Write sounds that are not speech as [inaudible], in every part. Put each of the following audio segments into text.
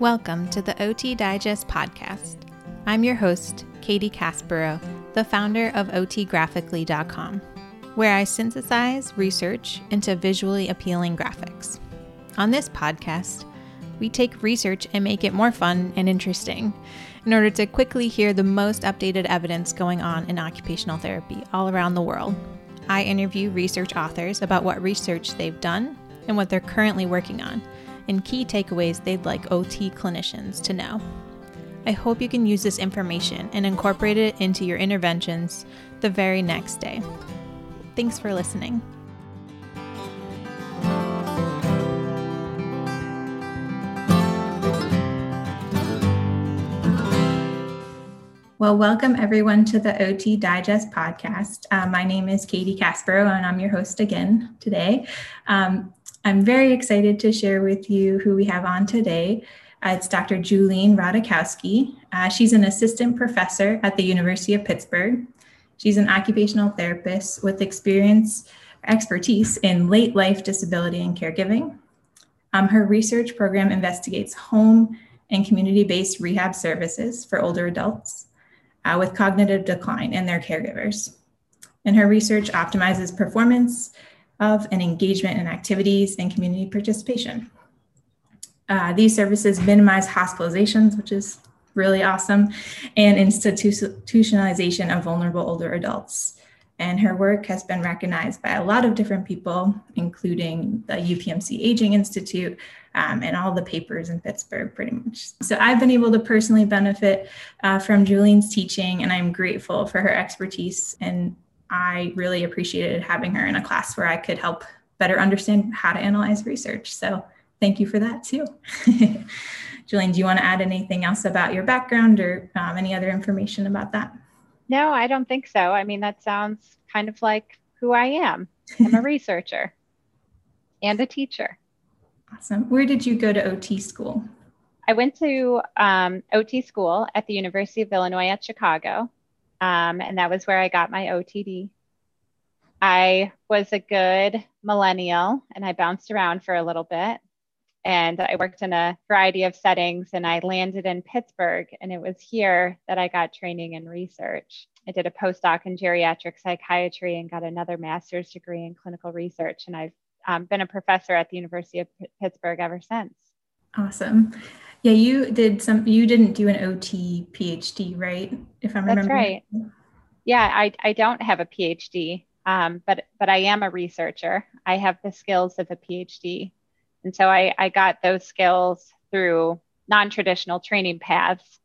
Welcome to the OT Digest podcast. I'm your host, Katie Caspero, the founder of OTGraphically.com, where I synthesize research into visually appealing graphics. On this podcast, we take research and make it more fun and interesting in order to quickly hear the most updated evidence going on in occupational therapy all around the world. I interview research authors about what research they've done and what they're currently working on, and key takeaways they'd like OT clinicians to know. I hope you can use this information and incorporate it into your interventions the very next day. Thanks for listening. Well, welcome everyone to the OT Digest podcast. Uh, my name is Katie Caspero, and I'm your host again today. Um, I'm very excited to share with you who we have on today. Uh, it's Dr. Juleen Rodakowski. Uh, she's an assistant professor at the University of Pittsburgh. She's an occupational therapist with experience, expertise in late life disability and caregiving. Um, her research program investigates home and community based rehab services for older adults uh, with cognitive decline and their caregivers. And her research optimizes performance of and engagement in activities and community participation. Uh, these services minimize hospitalizations, which is really awesome, and institutionalization of vulnerable older adults. And her work has been recognized by a lot of different people, including the UPMC Aging Institute, um, and all the papers in Pittsburgh, pretty much. So I've been able to personally benefit uh, from Juleen's teaching, and I'm grateful for her expertise. And I really appreciated having her in a class where I could help better understand how to analyze research. So thank you for that too. [laughs] Juleen, do you want to add anything else about your background or um, any other information about that? No, I don't think so. I mean, that sounds kind of like who I am. I'm a [laughs] researcher and a teacher. Awesome. Where did you go to OT school? I went to um, OT school at the University of Illinois at Chicago, um, and that was where I got my OTD. I was a good millennial and I bounced around for a little bit. And I worked in a variety of settings and I landed in Pittsburgh. And it was here that I got training in research. I did a postdoc in geriatric psychiatry and got another master's degree in clinical research. And I've um, been a professor at the University of P- Pittsburgh ever since. Awesome. Yeah, you did some. You didn't do an OT PhD, right? If I'm That's right. Yeah, I I don't have a PhD, um, but but I am a researcher. I have the skills of a PhD, and so I I got those skills through non-traditional training paths,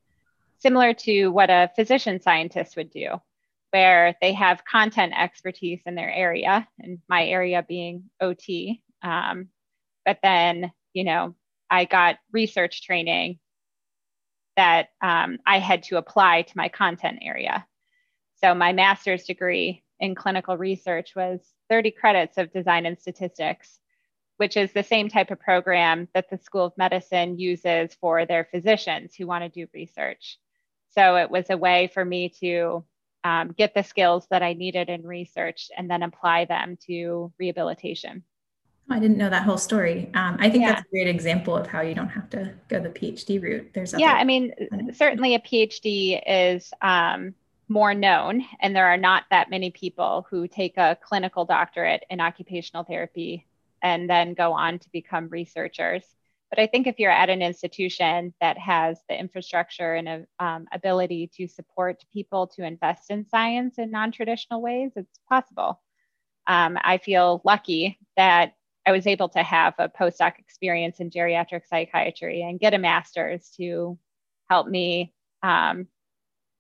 similar to what a physician scientist would do where they have content expertise in their area, and my area being OT. Um, but then, you know, I got research training that um, I had to apply to my content area. So my master's degree in clinical research was 30 credits of design and statistics, which is the same type of program that the School of Medicine uses for their physicians who want to do research. So it was a way for me to um, get the skills that I needed in research and then apply them to rehabilitation. I didn't know that whole story. Um, I think yeah. that's a great example of how you don't have to go the PhD route. There's yeah, I mean, certainly a PhD is um, more known, and there are not that many people who take a clinical doctorate in occupational therapy and then go on to become researchers. But I think if you're at an institution that has the infrastructure and a, um, ability to support people to invest in science in non traditional ways, it's possible. Um, I feel lucky that I was able to have a postdoc experience in geriatric psychiatry and get a master's to help me, um,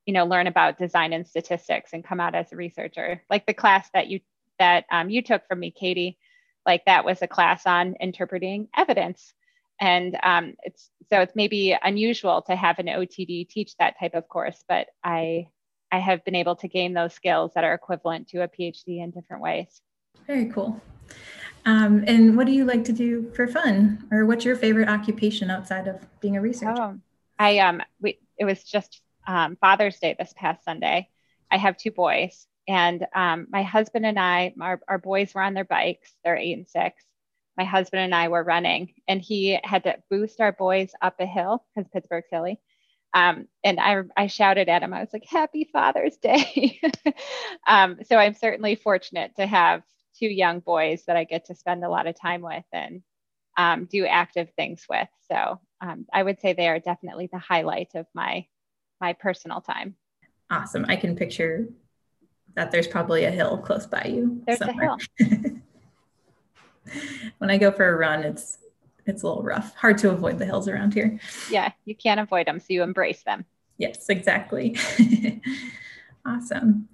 you know, learn about design and statistics and come out as a researcher. Like the class that you that um, you took from me, Katie, like that was a class on interpreting evidence and um, it's so it's maybe unusual to have an OTD teach that type of course, but I I have been able to gain those skills that are equivalent to a PhD in different ways. Very cool. Um, and what do you like to do for fun, or what's your favorite occupation outside of being a researcher? Oh, I um, we, it was just um, Father's Day this past Sunday. I have two boys, and um, my husband and I, our, our boys were on their bikes. They're eight and six, my husband and I were running, and he had to boost our boys up a hill because Pittsburgh's hilly. Um, and I, I shouted at him, I was like, Happy Father's Day. [laughs] um, so I'm certainly fortunate to have two young boys that I get to spend a lot of time with and um, do active things with. So um, I would say they are definitely the highlight of my my personal time. Awesome. I can picture that there's probably a hill close by you. There's somewhere. a hill. [laughs] when I go for a run, it's it's a little rough. Hard to avoid the hills around here. Yeah, you can't avoid them, so you embrace them. Yes, exactly. [laughs] awesome.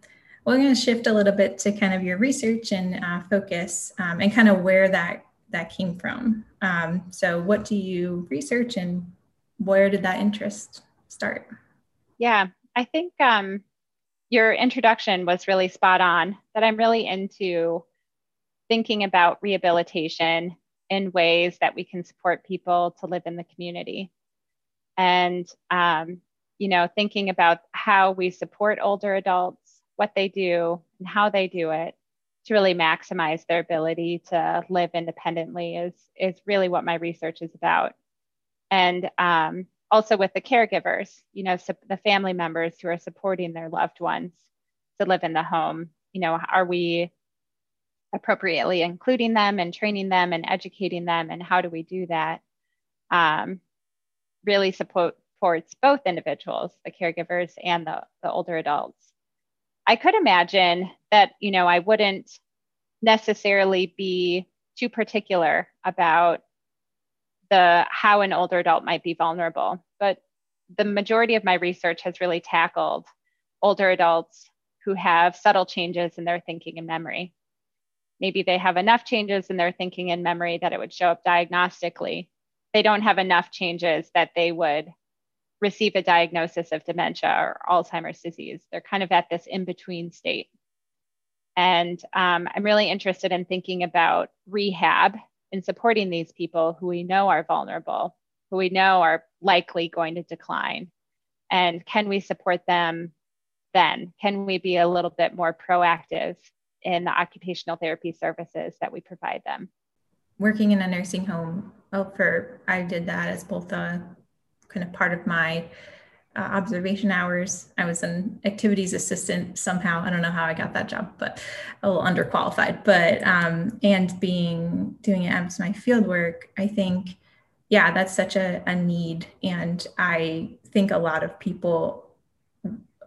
We're going to shift a little bit to kind of your research and uh, focus, um, and kind of where that that came from. Um, so, what do you research, and where did that interest start? Yeah, I think um, your introduction was really spot on. That I'm really into thinking about rehabilitation in ways that we can support people to live in the community. And, um, you know, thinking about how we support older adults, what they do, and how they do it to really maximize their ability to live independently is, is really what my research is about. And um, also with the caregivers, you know, the family members who are supporting their loved ones to live in the home, you know, are we appropriately including them and training them and educating them and how do we do that um, really support, supports both individuals the caregivers and the, the older adults i could imagine that you know i wouldn't necessarily be too particular about the how an older adult might be vulnerable but the majority of my research has really tackled older adults who have subtle changes in their thinking and memory maybe they have enough changes in their thinking and memory that it would show up diagnostically. They don't have enough changes that they would receive a diagnosis of dementia or Alzheimer's disease. They're kind of at this in between state. And um, I'm really interested in thinking about rehab and supporting these people who we know are vulnerable, who we know are likely going to decline. And can we support them then? Can we be a little bit more proactive in the occupational therapy services that we provide them. Working in a nursing home, oh, for I did that as both a kind of part of my uh, observation hours. I was an activities assistant somehow. I don't know how I got that job, but a little underqualified. But um, and being doing it as my field work, I think, yeah, that's such a, a need, and I think a lot of people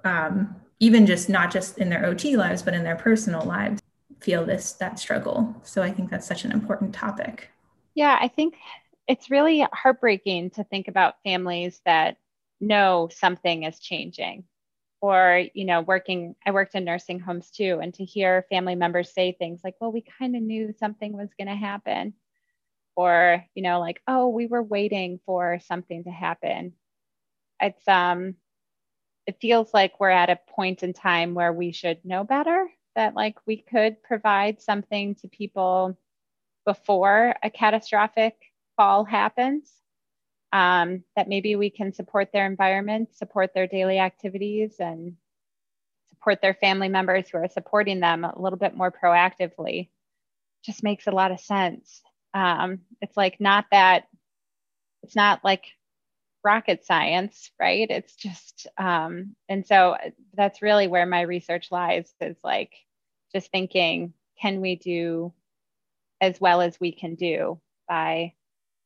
um, even just not just in their OT lives, but in their personal lives, feel this that struggle. So I think that's such an important topic. Yeah, I think it's really heartbreaking to think about families that know something is changing. Or you know working i worked in nursing homes too and to hear family members say things like well we kind of knew something was going to happen. Or you know like oh we were waiting for something to happen. It's um it feels like we're at a point in time where we should know better that like we could provide something to people before a catastrophic fall happens um, that maybe we can support their environment support their daily activities and support their family members who are supporting them a little bit more proactively just makes a lot of sense um, it's like not that it's not like rocket science, right? It's just, um, and so that's really where my research lies is like just thinking, can we do as well as we can do by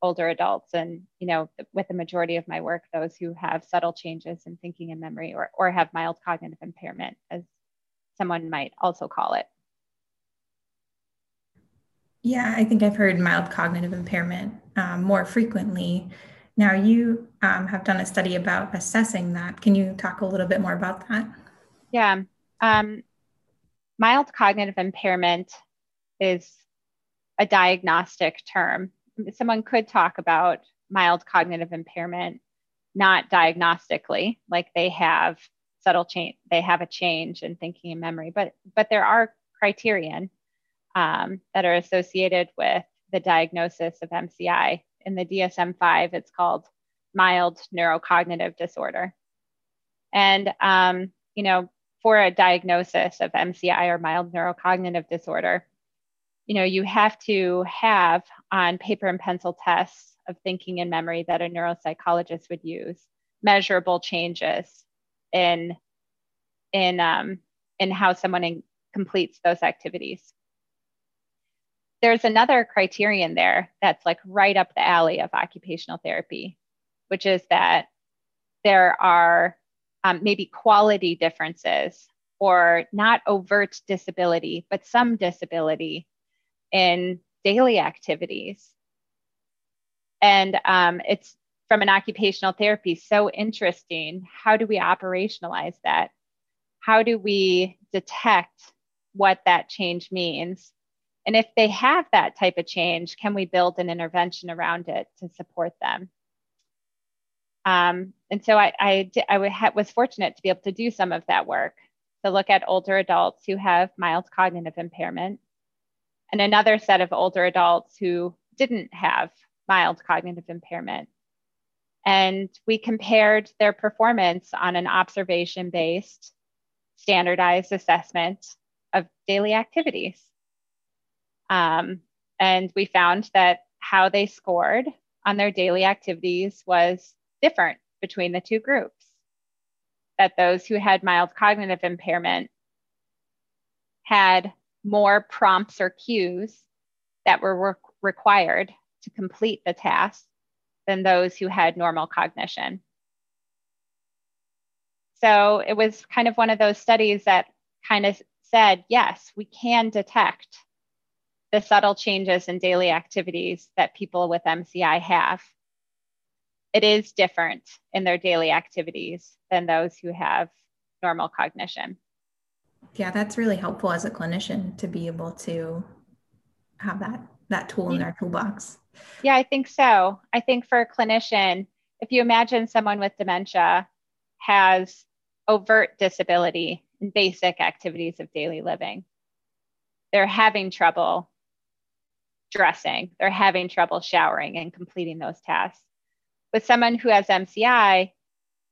older adults and you know with the majority of my work those who have subtle changes in thinking and memory or, or have mild cognitive impairment as someone might also call it yeah i think i've heard mild cognitive impairment um, more frequently now, you um, have done a study about assessing that. Can you talk a little bit more about that? Yeah. Um, mild cognitive impairment is a diagnostic term. Someone could talk about mild cognitive impairment not diagnostically, like they have subtle change, they have a change in thinking and memory, but but there are criterion um, that are associated with the diagnosis of MCI in the DSM 5, it's called mild neurocognitive disorder. And, um, you know, for a diagnosis of MCI or mild neurocognitive disorder, you know, you have to have on paper and pencil tests of thinking and memory that a neuropsychologist would use measurable changes in in um, in how someone in, completes those activities. There's another criterion there that's like right up the alley of occupational therapy, which is that there are um, maybe quality differences or not overt disability, but some disability in daily activities. And um, it's from an occupational therapy so interesting. How do we operationalize that? How do we detect what that change means? And if they have that type of change, can we build an intervention around it to support them? Um, and so I, I, I was fortunate to be able to do some of that work to look at older adults who have mild cognitive impairment and another set of older adults who didn't have mild cognitive impairment. And we compared their performance on an observation based standardized assessment of daily activities. Um, and we found that how they scored on their daily activities was different between the two groups. That those who had mild cognitive impairment had more prompts or cues that were re- required to complete the task than those who had normal cognition. So it was kind of one of those studies that kind of said, yes, we can detect the subtle changes in daily activities that people with MCI have. It is different in their daily activities than those who have normal cognition. Yeah, that's really helpful as a clinician to be able to have that that tool in their toolbox. Yeah, I think so. I think for a clinician, if you imagine someone with dementia has overt disability in basic activities of daily living, they're having trouble dressing, they're having trouble showering and completing those tasks. With someone who has MCI,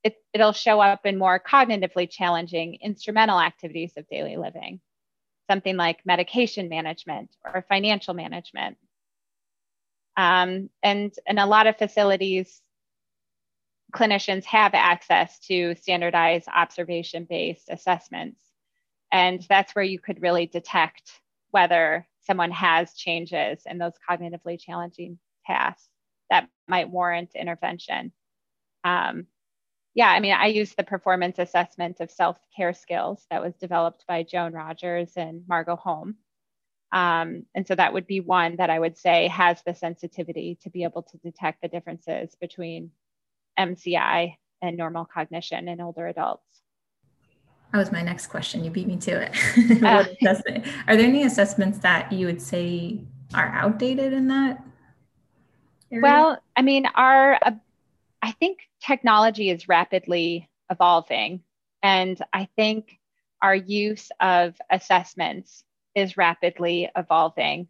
it, it'll show up in more cognitively challenging instrumental activities of daily living, something like medication management or financial management. Um, and in a lot of facilities, clinicians have access to standardized observation based assessments. And that's where you could really detect whether someone has changes in those cognitively challenging tasks that might warrant intervention. Um, yeah, I mean, I use the performance assessment of self care skills that was developed by Joan Rogers and Margo Holm. Um, and so that would be one that I would say has the sensitivity to be able to detect the differences between MCI and normal cognition in older adults. That was my next question. You beat me to it. [laughs] uh, are there any assessments that you would say are outdated in that? Area? Well, I mean, our I think technology is rapidly evolving. And I think our use of assessments is rapidly evolving.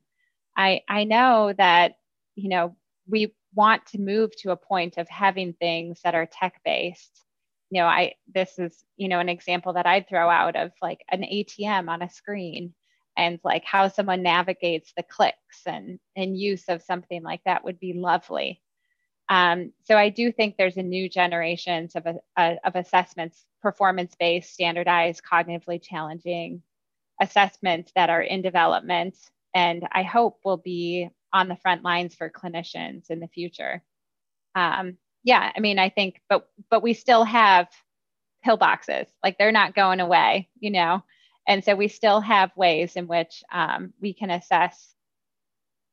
I, I know that, you know, we want to move to a point of having things that are tech based. You know, I this is, you know, an example that I'd throw out of like an ATM on a screen and like how someone navigates the clicks and, and use of something like that would be lovely. Um, so I do think there's a new generation of, of assessments, performance-based, standardized, cognitively challenging assessments that are in development, and I hope will be on the front lines for clinicians in the future. Um, yeah, I mean, I think, but but we still have pillboxes, like they're not going away, you know, and so we still have ways in which um, we can assess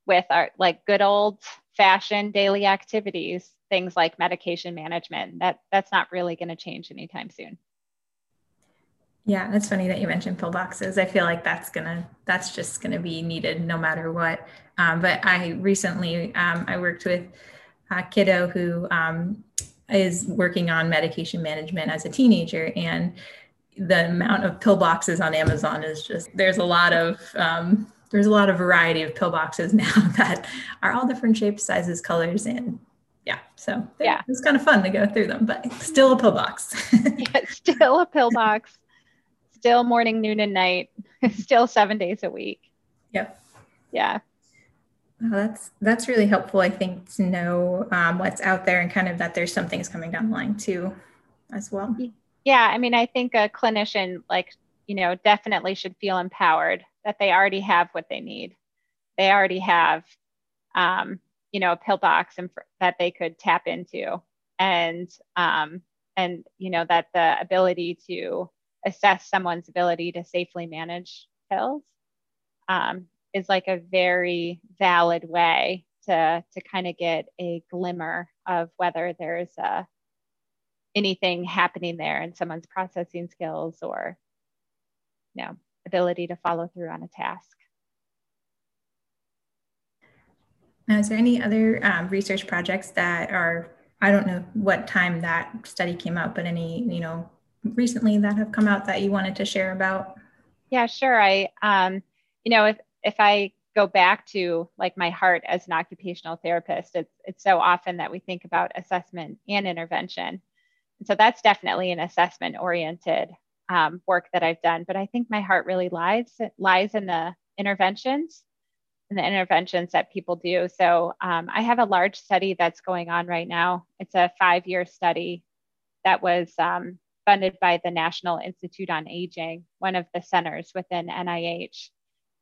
with our like good old fashion daily activities, things like medication management. That that's not really going to change anytime soon. Yeah, it's funny that you mentioned pillboxes. I feel like that's gonna that's just gonna be needed no matter what. Um, but I recently um, I worked with a kiddo who um, is working on medication management as a teenager, and the amount of pillboxes on Amazon is just there's a lot of um, there's a lot of variety of pillboxes [laughs] now that are all different shapes, sizes, colors, and yeah, so yeah, it's kind of fun to go through them, but still a pillbox. [laughs] yeah, still a pillbox. Still morning, noon, and night. [laughs] still seven days a week. Yep. Yeah. Well, that's that's really helpful. I think to know um, what's out there and kind of that there's some things coming down the line too, as well. Yeah, I mean, I think a clinician like you know definitely should feel empowered that they already have what they need. They already have, um, you know, a pill box and that they could tap into, and um, and you know that the ability to assess someone's ability to safely manage pills um, is like a very valid way to to kind of get a glimmer of whether there's uh, anything happening there in someone's processing skills or you know ability to follow through on a task. Now, is there any other um, research projects that are I don't know what time that study came out, but any you know recently that have come out that you wanted to share about? Yeah, sure. I um, you know if if I go back to like my heart as an occupational therapist, it's it's so often that we think about assessment and intervention. And so that's definitely an assessment oriented um, work that I've done. But I think my heart really lies lies in the interventions and the interventions that people do. So um, I have a large study that's going on right now. It's a five year study that was um, funded by the National Institute on Aging, one of the centers within NIH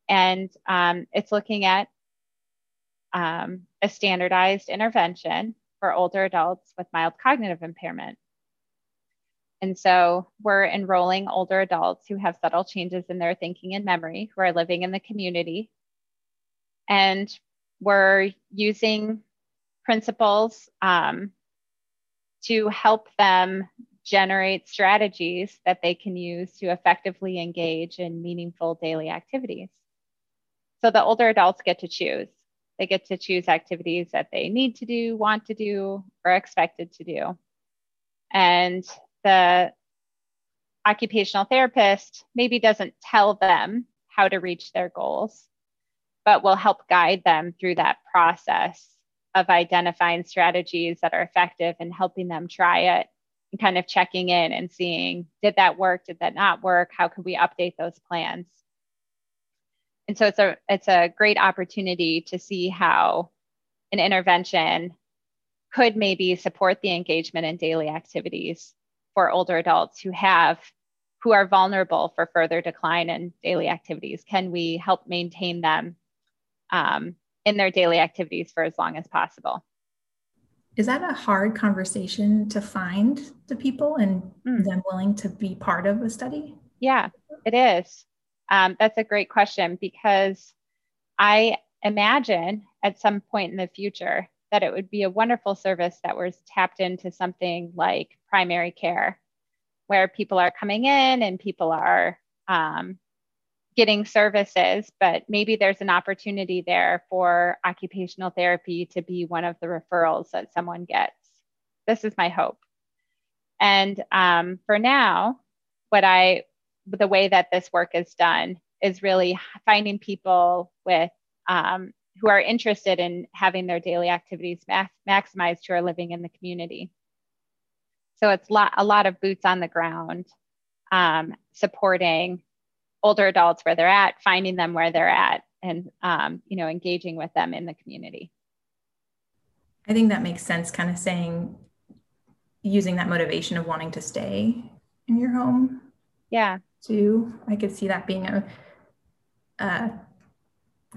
and um, it's looking at um, a standardized intervention for older adults with mild cognitive impairment. And so we're enrolling older adults who have subtle changes in their thinking and memory who are living in the community. And we're using principles um, to help them generate strategies that they can use to effectively engage in meaningful daily activities. So the older adults get to choose. They get to choose activities that they need to do, want to do, or expected to do. And the occupational therapist maybe doesn't tell them how to reach their goals, but will help guide them through that process of identifying strategies that are effective and helping them try it and kind of checking in and seeing did that work, did that not work, how can we update those plans? And so it's a it's a great opportunity to see how an intervention could maybe support the engagement in daily activities for older adults who have who are vulnerable for further decline in daily activities? Can we help maintain them um, in their daily activities for as long as possible? Is that a hard conversation to find the people and mm. them willing to be part of a study? Yeah it is. Um, that's a great question because I imagine at some point in the future that it would be a wonderful service that was tapped into something like primary care, where people are coming in and people are um, getting services, but maybe there's an opportunity there for occupational therapy to be one of the referrals that someone gets. This is my hope. And um, for now, what I the way that this work is done is really finding people with um, who are interested in having their daily activities max- maximized who are living in the community. So it's lot, a lot of boots on the ground, um, supporting older adults where they're at, finding them where they're at, and um, you know engaging with them in the community. I think that makes sense. Kind of saying, using that motivation of wanting to stay in your home. Yeah too. I could see that being a, a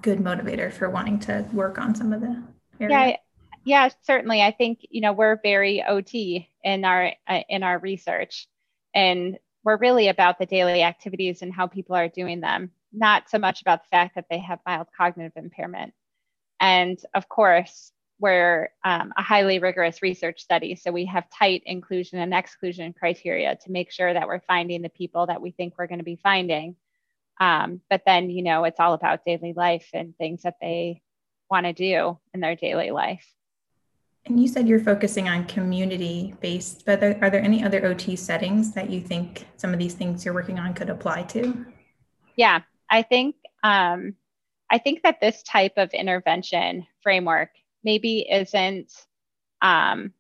good motivator for wanting to work on some of the. Yeah, yeah, certainly. I think you know we're very OT in our uh, in our research, and we're really about the daily activities and how people are doing them, not so much about the fact that they have mild cognitive impairment. And of course, we're um, a highly rigorous research study. So we have tight inclusion and exclusion criteria to make sure that we're finding the people that we think we're going to be finding. Um, but then, you know, it's all about daily life and things that they want to do in their daily life. And you said you're focusing on community based, but are, are there any other OT settings that you think some of these things you're working on could apply to? Yeah, I think um, I think that this type of intervention framework maybe isn't um,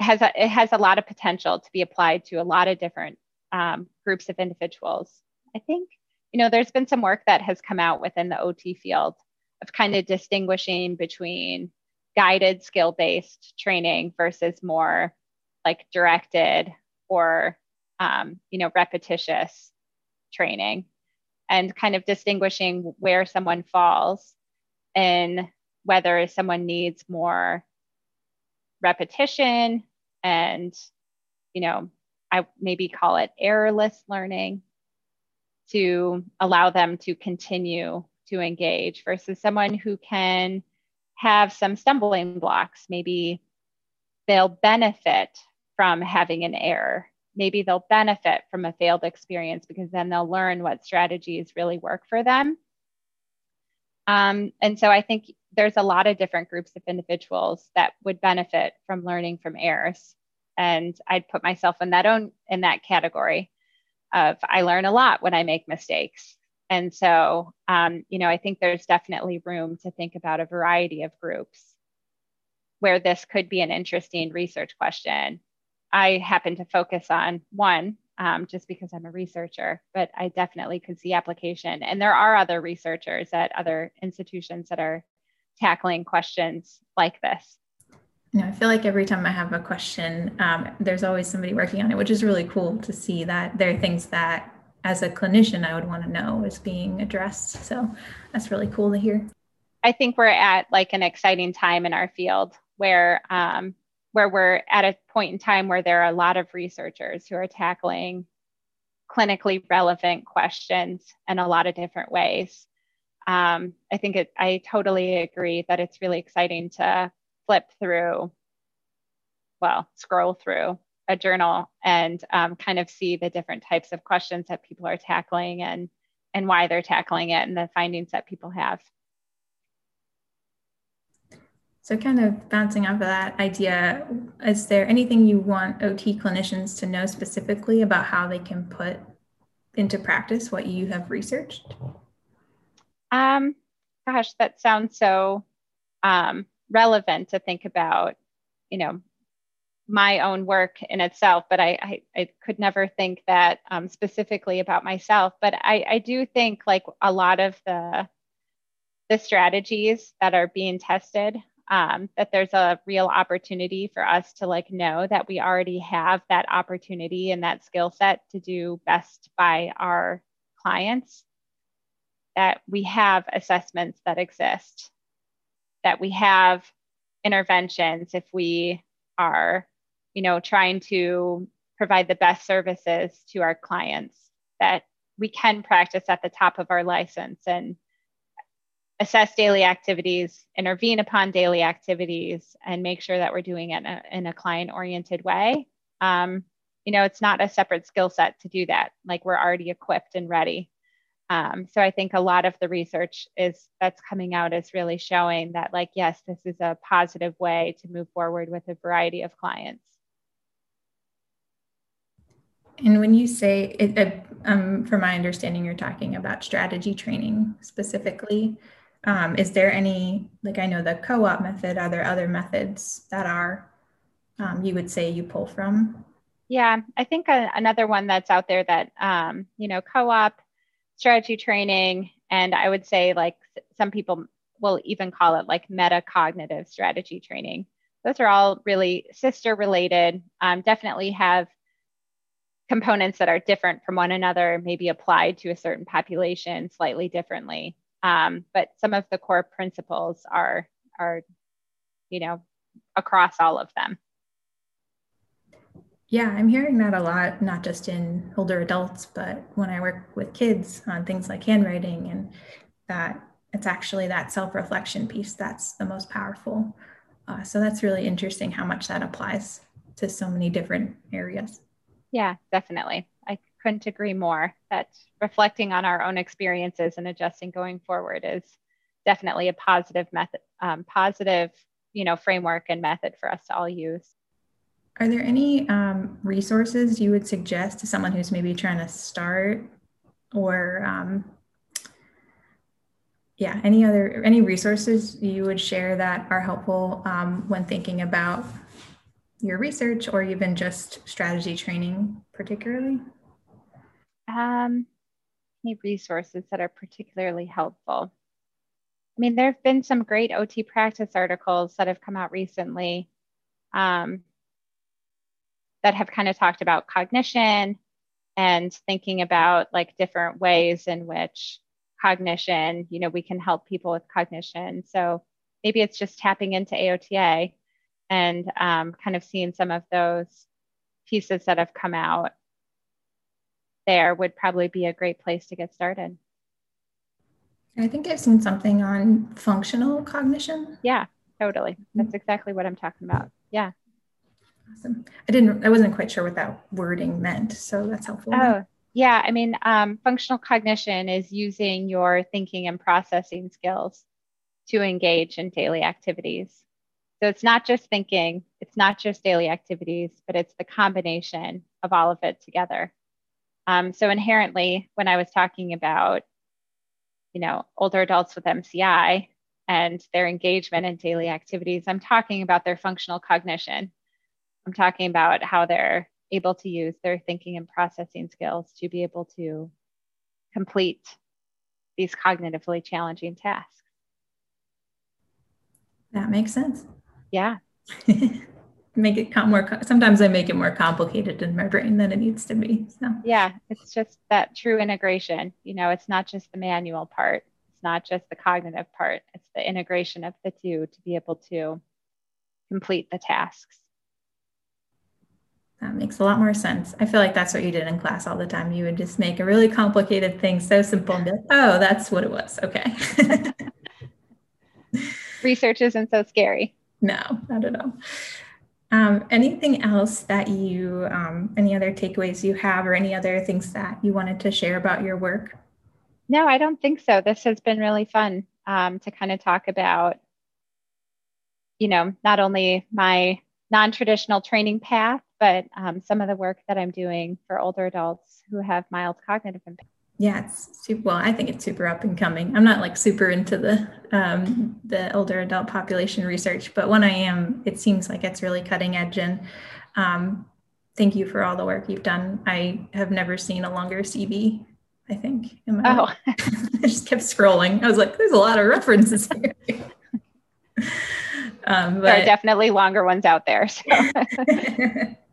has a, it has a lot of potential to be applied to a lot of different um, groups of individuals. I think you know, there's been some work that has come out within the OT field of kind of distinguishing between guided skill based training versus more like directed or um, you know repetitious training and kind of distinguishing where someone falls and whether someone needs more repetition and you know i maybe call it errorless learning to allow them to continue to engage versus someone who can have some stumbling blocks maybe they'll benefit from having an error maybe they'll benefit from a failed experience because then they'll learn what strategies really work for them. Um, and so I think there's a lot of different groups of individuals that would benefit from learning from errors. And I'd put myself in that own in that category of I learn a lot when I make mistakes. And so, um, you know, I think there's definitely room to think about a variety of groups where this could be an interesting research question I happen to focus on one um, just because I'm a researcher, but I definitely could see application. And there are other researchers at other institutions that are tackling questions like this. I feel like every time I have a question, um, there's always somebody working on it, which is really cool to see that there are things that, as a clinician, I would want to know is being addressed. So that's really cool to hear. I think we're at like an exciting time in our field where um, where we're at a point in time where there are a lot of researchers who are tackling clinically relevant questions in a lot of different ways. Um, I think it, I totally agree that it's really exciting to flip through, well, scroll through a journal and um, kind of see the different types of questions that people are tackling and and why they're tackling it and the findings that people have. So, kind of bouncing off of that idea, is there anything you want OT clinicians to know specifically about how they can put into practice what you have researched? Um, gosh, that sounds so um, relevant to think about, you know, my own work in itself, but I, I, I could never think that um, specifically about myself. But I, I do think like a lot of the the strategies that are being tested um, that there's a real opportunity for us to like know that we already have that opportunity and that skill set to do best by our clients that we have assessments that exist that we have interventions if we are you know trying to provide the best services to our clients that we can practice at the top of our license and assess daily activities, intervene upon daily activities, and make sure that we're doing it in a, in a client oriented way. Um, you know, it's not a separate skill set to do that. Like we're already equipped and ready. Um, so I think a lot of the research is that's coming out is really showing that, like, yes, this is a positive way to move forward with a variety of clients. And when you say, it, it, um, from my understanding, you're talking about strategy training specifically. Um, is there any, like I know the co op method, are there other methods that are, um, you would say you pull from? Yeah, I think a, another one that's out there that, um, you know, co op, strategy training, and I would say like some people will even call it like metacognitive strategy training. Those are all really sister related, um, definitely have components that are different from one another, maybe applied to a certain population slightly differently. Um, but some of the core principles are are you know across all of them. Yeah, I'm hearing that a lot, not just in older adults, but when I work with kids on things like handwriting, and that it's actually that self reflection piece that's the most powerful. Uh, so that's really interesting how much that applies to so many different areas. Yeah, definitely. I couldn't agree more that reflecting on our own experiences and adjusting going forward is definitely a positive method, um, positive, you know, framework and method for us to all use. Are there any um, resources you would suggest to someone who's maybe trying to start or um, yeah, any other, any resources you would share that are helpful um, when thinking about your research or even just strategy training particularly? Um, any resources that are particularly helpful. I mean, there have been some great OT practice articles that have come out recently um, that have kind of talked about cognition and thinking about like different ways in which cognition, you know, we can help people with cognition. So maybe it's just tapping into AOTA and um, kind of seeing some of those pieces that have come out there would probably be a great place to get started. I think I've seen something on functional cognition. Yeah, totally. That's exactly what I'm talking about. Yeah. Awesome. I didn't, I wasn't quite sure what that wording meant. So that's helpful. Oh, yeah. I mean, um, functional cognition is using your thinking and processing skills to engage in daily activities. So it's not just thinking, it's not just daily activities, but it's the combination of all of it together. Um, so inherently, when I was talking about, you know, older adults with MCI and their engagement in daily activities, I'm talking about their functional cognition. I'm talking about how they're able to use their thinking and processing skills to be able to complete these cognitively challenging tasks. That makes sense. Yeah. [laughs] make it more sometimes i make it more complicated in my brain than it needs to be so yeah it's just that true integration you know it's not just the manual part it's not just the cognitive part it's the integration of the two to be able to complete the tasks that makes a lot more sense. I feel like that's what you did in class all the time. You would just make a really complicated thing so simple and be like, oh, that's what it was. Okay. [laughs] Research isn't so scary. No, not at all. Um, anything else that you, um, any other takeaways you have, or any other things that you wanted to share about your work? No, I don't think so. This has been really fun um, to kind of talk about, you know, not only my non traditional training path, but um, some of the work that I'm doing for older adults who have mild cognitive impairment. Yeah, it's super. Well, I think it's super up and coming. I'm not like super into the um, the older adult population research, but when I am, it seems like it's really cutting edge. And um, thank you for all the work you've done. I have never seen a longer CV. I think. oh, [laughs] I just kept scrolling. I was like, "There's a lot of references here." [laughs] um, but, there are definitely longer ones out there. So. [laughs]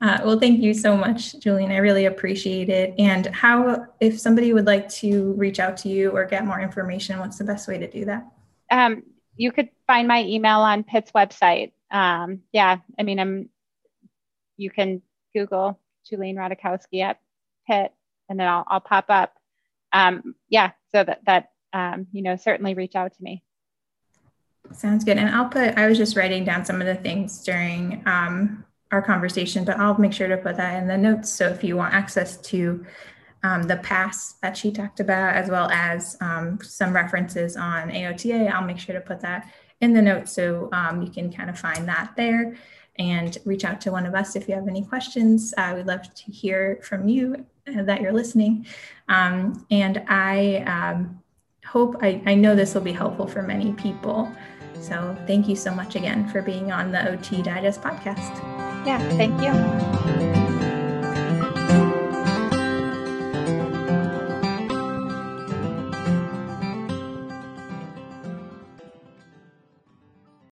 Uh, well, thank you so much, Julian. I really appreciate it. And how, if somebody would like to reach out to you or get more information, what's the best way to do that? Um, you could find my email on Pitt's website. Um, yeah, I mean, I'm. You can Google Julian Rodakowski at Pitt, and then I'll, I'll pop up. Um, yeah, so that that um, you know certainly reach out to me. Sounds good. And I'll put. I was just writing down some of the things during um, our conversation, but I'll make sure to put that in the notes. So if you want access to um, the pass that she talked about, as well as um, some references on AOTA, I'll make sure to put that in the notes so um, you can kind of find that there and reach out to one of us if you have any questions. Uh, we'd love to hear from you uh, that you're listening. Um, and I um, hope, I, I know this will be helpful for many people. So thank you so much again for being on the OT Digest podcast. Yeah, thank you.